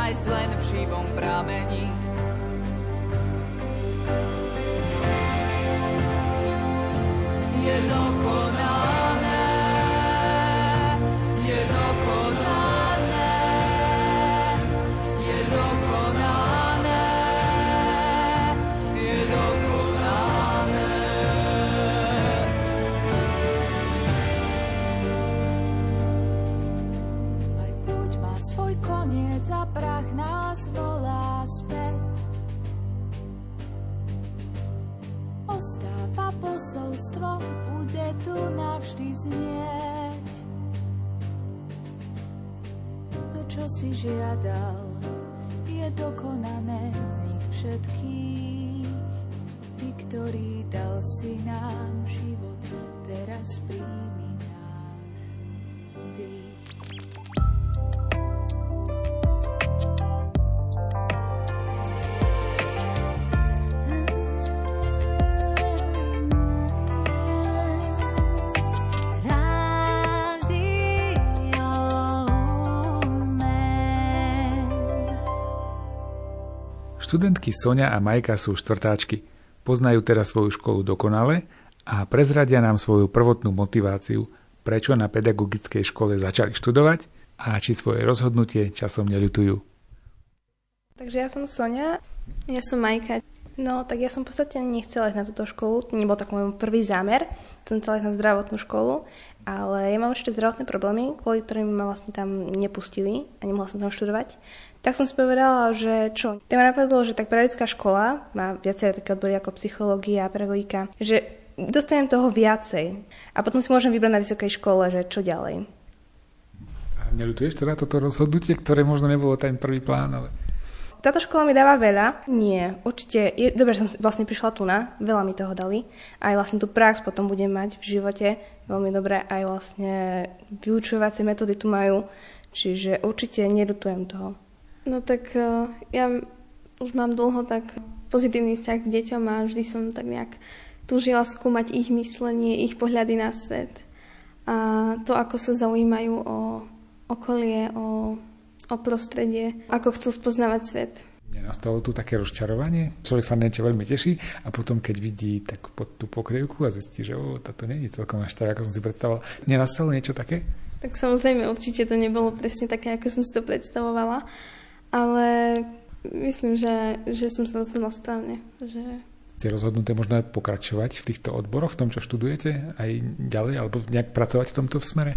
Nájsť len v živom pramení. Nás volá späť. Ostáva posolstvo, bude tu navždy znieť. To, čo si žiadal, je dokonané v nich všetkých. Ty, ktorý dal si nám život, teraz príjmi Študentky Sonia a Majka sú štvrtáčky. Poznajú teraz svoju školu dokonale a prezradia nám svoju prvotnú motiváciu, prečo na pedagogickej škole začali študovať a či svoje rozhodnutie časom neľutujú. Takže ja som Sonia. Ja som Majka. No, tak ja som v podstate nechcela ísť na túto školu, to nebol tak môj prvý zámer, som chcela ísť na zdravotnú školu, ale ja mám určite zdravotné problémy, kvôli ktorým ma vlastne tam nepustili a nemohla som tam študovať. Tak som si povedala, že čo? Tak ma napadlo, že tak pedagogická škola má viaceré také odbory ako psychológia a pedagogika, že dostanem toho viacej a potom si môžem vybrať na vysokej škole, že čo ďalej. A neľutuješ teda toto rozhodnutie, ktoré možno nebolo ten prvý plán, ale... Táto škola mi dáva veľa? Nie, určite. Je dobre, som vlastne prišla tu na, veľa mi toho dali. Aj vlastne tú prax potom budem mať v živote veľmi dobre. Aj vlastne vyučovacie metódy tu majú, čiže určite nedutujem toho. No tak uh, ja už mám dlho tak pozitívny vzťah k deťom a vždy som tak nejak túžila skúmať ich myslenie, ich pohľady na svet. A to, ako sa zaujímajú o okolie, o o prostredie, ako chcú spoznávať svet. Nenastalo tu také rozčarovanie? Človek sa niečo veľmi teší a potom, keď vidí tak pod tú pokrievku a zistí, že o, toto nie je celkom až tak, ako som si predstavoval. Nenastalo niečo také? Tak samozrejme, určite to nebolo presne také, ako som si to predstavovala, ale myslím, že, že som sa rozhodla správne. Že... Ste rozhodnuté možno pokračovať v týchto odboroch, v tom, čo študujete, aj ďalej, alebo nejak pracovať v tomto v smere?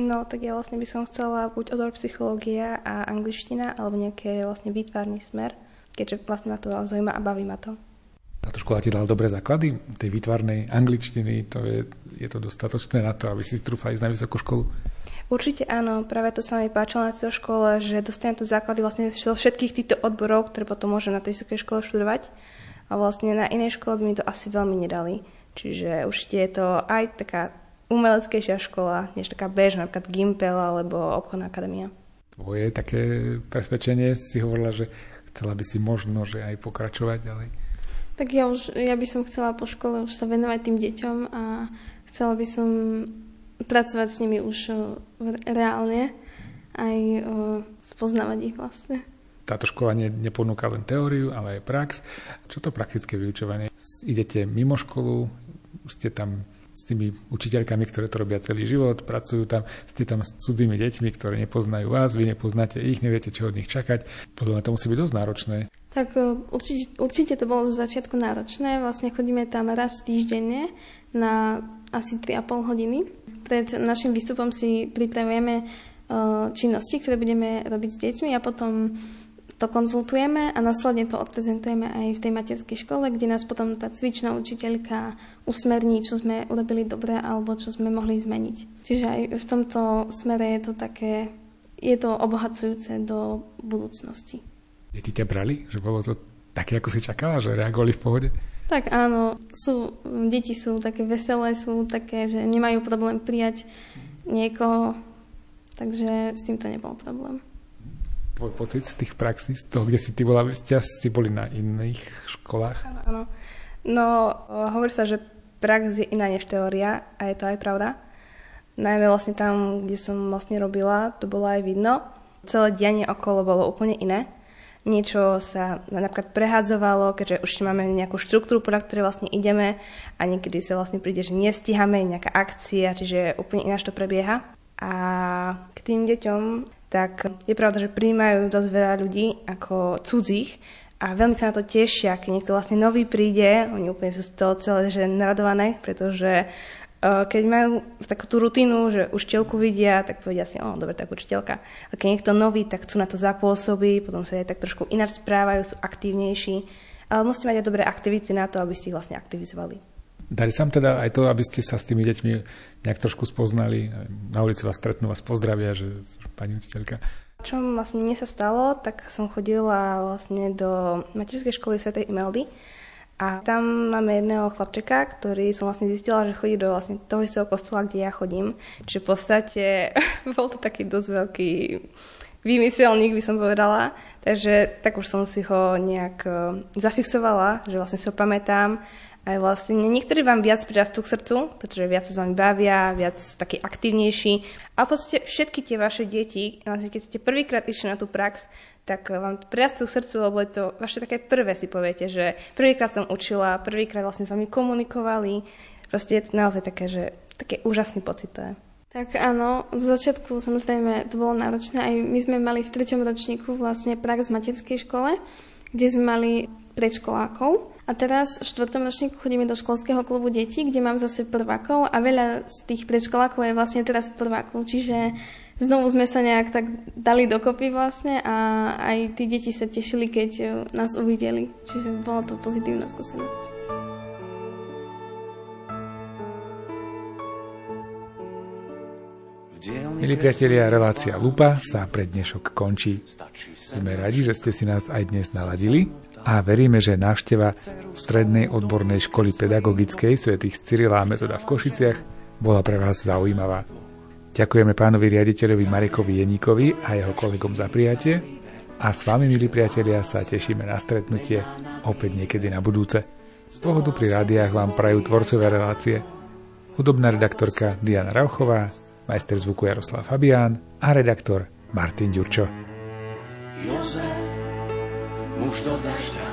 No, tak ja vlastne by som chcela buď odbor psychológia a angličtina, alebo nejaký vlastne výtvarný smer, keďže vlastne ma to zaujíma a baví ma to. Táto škola ti dala dobré základy tej výtvarnej angličtiny, to je, je to dostatočné na to, aby si strúfala ísť na vysokú školu? Určite áno, práve to sa mi páčilo na tejto škole, že dostanem tu základy vlastne zo všetkých týchto odborov, ktoré potom môžem na tej vysokej škole študovať. A vlastne na inej škole by mi to asi veľmi nedali. Čiže určite je to aj taká umeleckejšia škola, než taká bežná, napríklad Gimpel alebo obchodná akadémia. Tvoje také presvedčenie si hovorila, že chcela by si možno, že aj pokračovať ďalej? Tak ja, už, ja by som chcela po škole už sa venovať tým deťom a chcela by som pracovať s nimi už reálne aj spoznávať ich vlastne. Táto škola ne, neponúka len teóriu, ale aj prax. Čo to praktické vyučovanie? Idete mimo školu, ste tam s tými učiteľkami, ktoré to robia celý život, pracujú tam, ste tam s cudzími deťmi, ktoré nepoznajú vás, vy nepoznáte ich, neviete, čo od nich čakať. Podľa mňa to musí byť dosť náročné. Tak e, určite, určite to bolo zo začiatku náročné. Vlastne chodíme tam raz týždenne na asi 3,5 hodiny. Pred našim výstupom si pripravujeme e, činnosti, ktoré budeme robiť s deťmi a potom to konzultujeme a následne to odprezentujeme aj v tej materskej škole, kde nás potom tá cvičná učiteľka usmerní, čo sme urobili dobre alebo čo sme mohli zmeniť. Čiže aj v tomto smere je to také, je to obohacujúce do budúcnosti. Deti ťa brali? Že bolo to také, ako si čakala, že reagovali v pohode? Tak áno, sú, deti sú také veselé, sú také, že nemajú problém prijať niekoho, takže s týmto nebol problém tvoj pocit z tých praxí, z toho, kde si ty bola, ste si boli na iných školách? Áno, áno. No, hovorí sa, že prax je iná než teória a je to aj pravda. Najmä vlastne tam, kde som vlastne robila, to bolo aj vidno. Celé dianie okolo bolo úplne iné. Niečo sa napríklad prehádzovalo, keďže už máme nejakú štruktúru, podľa ktorej vlastne ideme a niekedy sa vlastne príde, že nestíhame nejaká akcia, čiže úplne ináč to prebieha. A k tým deťom, tak je pravda, že príjmajú dosť veľa ľudí ako cudzích a veľmi sa na to tešia, keď niekto vlastne nový príde, oni úplne sú z toho celé že naradované, pretože Eh, keď majú takú tú rutinu, že učiteľku vidia, tak povedia si, o, dobre, tak učiteľka. A keď niekto nový, tak chcú na to zapôsobiť, potom sa aj tak trošku ináč správajú, sú aktívnejší. Ale musíte mať aj dobré aktivity na to, aby ste ich vlastne aktivizovali. Dali sa teda aj to, aby ste sa s tými deťmi nejak trošku spoznali. Na ulici vás stretnú, vás pozdravia, že pani učiteľka. Čo vlastne mne sa stalo, tak som chodila vlastne do materskej školy Sv. Imeldy a tam máme jedného chlapčeka, ktorý som vlastne zistila, že chodí do vlastne toho istého kostola, kde ja chodím. Čiže v podstate bol to taký dosť veľký vymyselník, by som povedala. Takže tak už som si ho nejak e, zafixovala, že vlastne si ho pamätám. Aj vlastne niektorí vám viac prirastú k srdcu, pretože viac sa s vami bavia, viac sú takí aktívnejší. A v podstate všetky tie vaše deti, vlastne keď ste prvýkrát išli na tú prax, tak vám prirastú k srdcu, lebo je to vaše také prvé si poviete, že prvýkrát som učila, prvýkrát vlastne s vami komunikovali. Proste je to naozaj také, že také úžasný pocit to je. Tak áno, zo začiatku samozrejme to bolo náročné. Aj my sme mali v treťom ročníku vlastne prax v materskej škole, kde sme mali predškolákov. A teraz v štvrtom ročníku chodíme do školského klubu detí, kde mám zase prvákov a veľa z tých predškolákov je vlastne teraz prvákov. Čiže znovu sme sa nejak tak dali dokopy vlastne a aj tí deti sa tešili, keď e, nás uvideli. Čiže bola to pozitívna skúsenosť. Milí priatelia, relácia Lupa sa pre dnešok končí. Sme radi, že ste si nás aj dnes naladili a veríme, že návšteva Strednej odbornej školy pedagogickej svätých Cyrila a Metoda v Košiciach bola pre vás zaujímavá. Ďakujeme pánovi riaditeľovi Marekovi Jeníkovi a jeho kolegom za prijatie a s vami, milí priatelia, sa tešíme na stretnutie opäť niekedy na budúce. Z pohodu pri rádiách vám prajú tvorcové relácie. Hudobná redaktorka Diana Rauchová, majster zvuku Jaroslav Fabián a redaktor Martin Ďurčo. Jozef, muž do dažďa,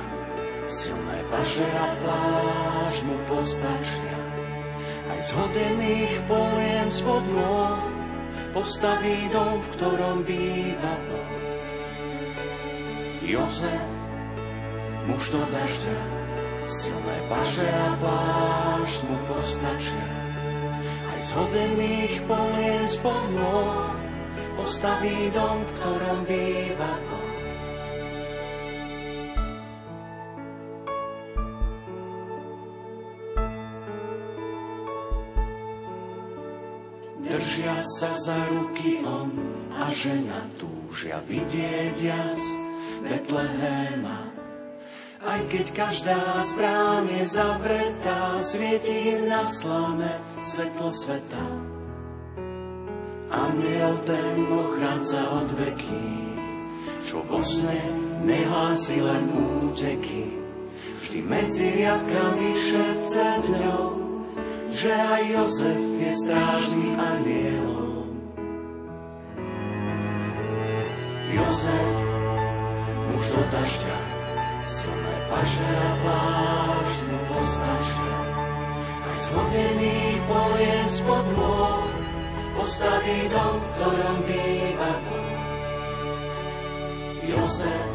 silné paše a pláž mu postačia aj z hodených polien spod nôh postaví dom, v ktorom býva Boh. Jozef, muž do dažďa, silné paše a plášť mu postačia. Aj z hodených polien spod nôh postaví dom, v ktorom býva Boh. Držia sa za ruky on a žena túžia vidieť jas Betlehema. Aj keď každá z brán je zavretá, svieti im na slame svetlo sveta. Aniel ten ochránca od veky, čo vo sne nehlási len úteky. Vždy medzi riadkami šepce dňou, že aj Jozef je strážny anielom. Jozef, muž do dažďa, silné paše a plášť mu postačia. Aj zhodený polien spod môj, postaví dom, v ktorom býva Boh. Jozef,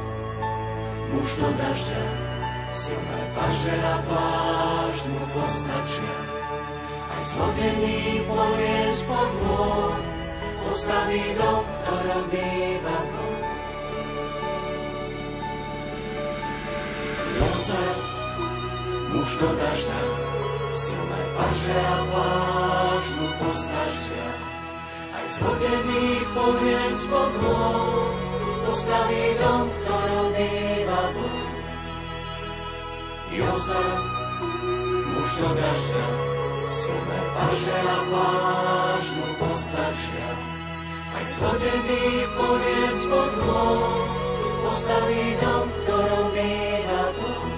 muž do dažďa, silné paše a plášť mu postačia zhodený povie spod môj, postaví dom, ktorom býva Boh. Jozef, muž do dažďa, silné paže a pláž mu postačia. Aj zhodený poviem spod môj, postaví dom, ktorom býva Boh. Jozef, muž do dažďa, silné paže a pláž mu postačia. Aj zhodený poviem spod postaví dom, ktorom býva Boh.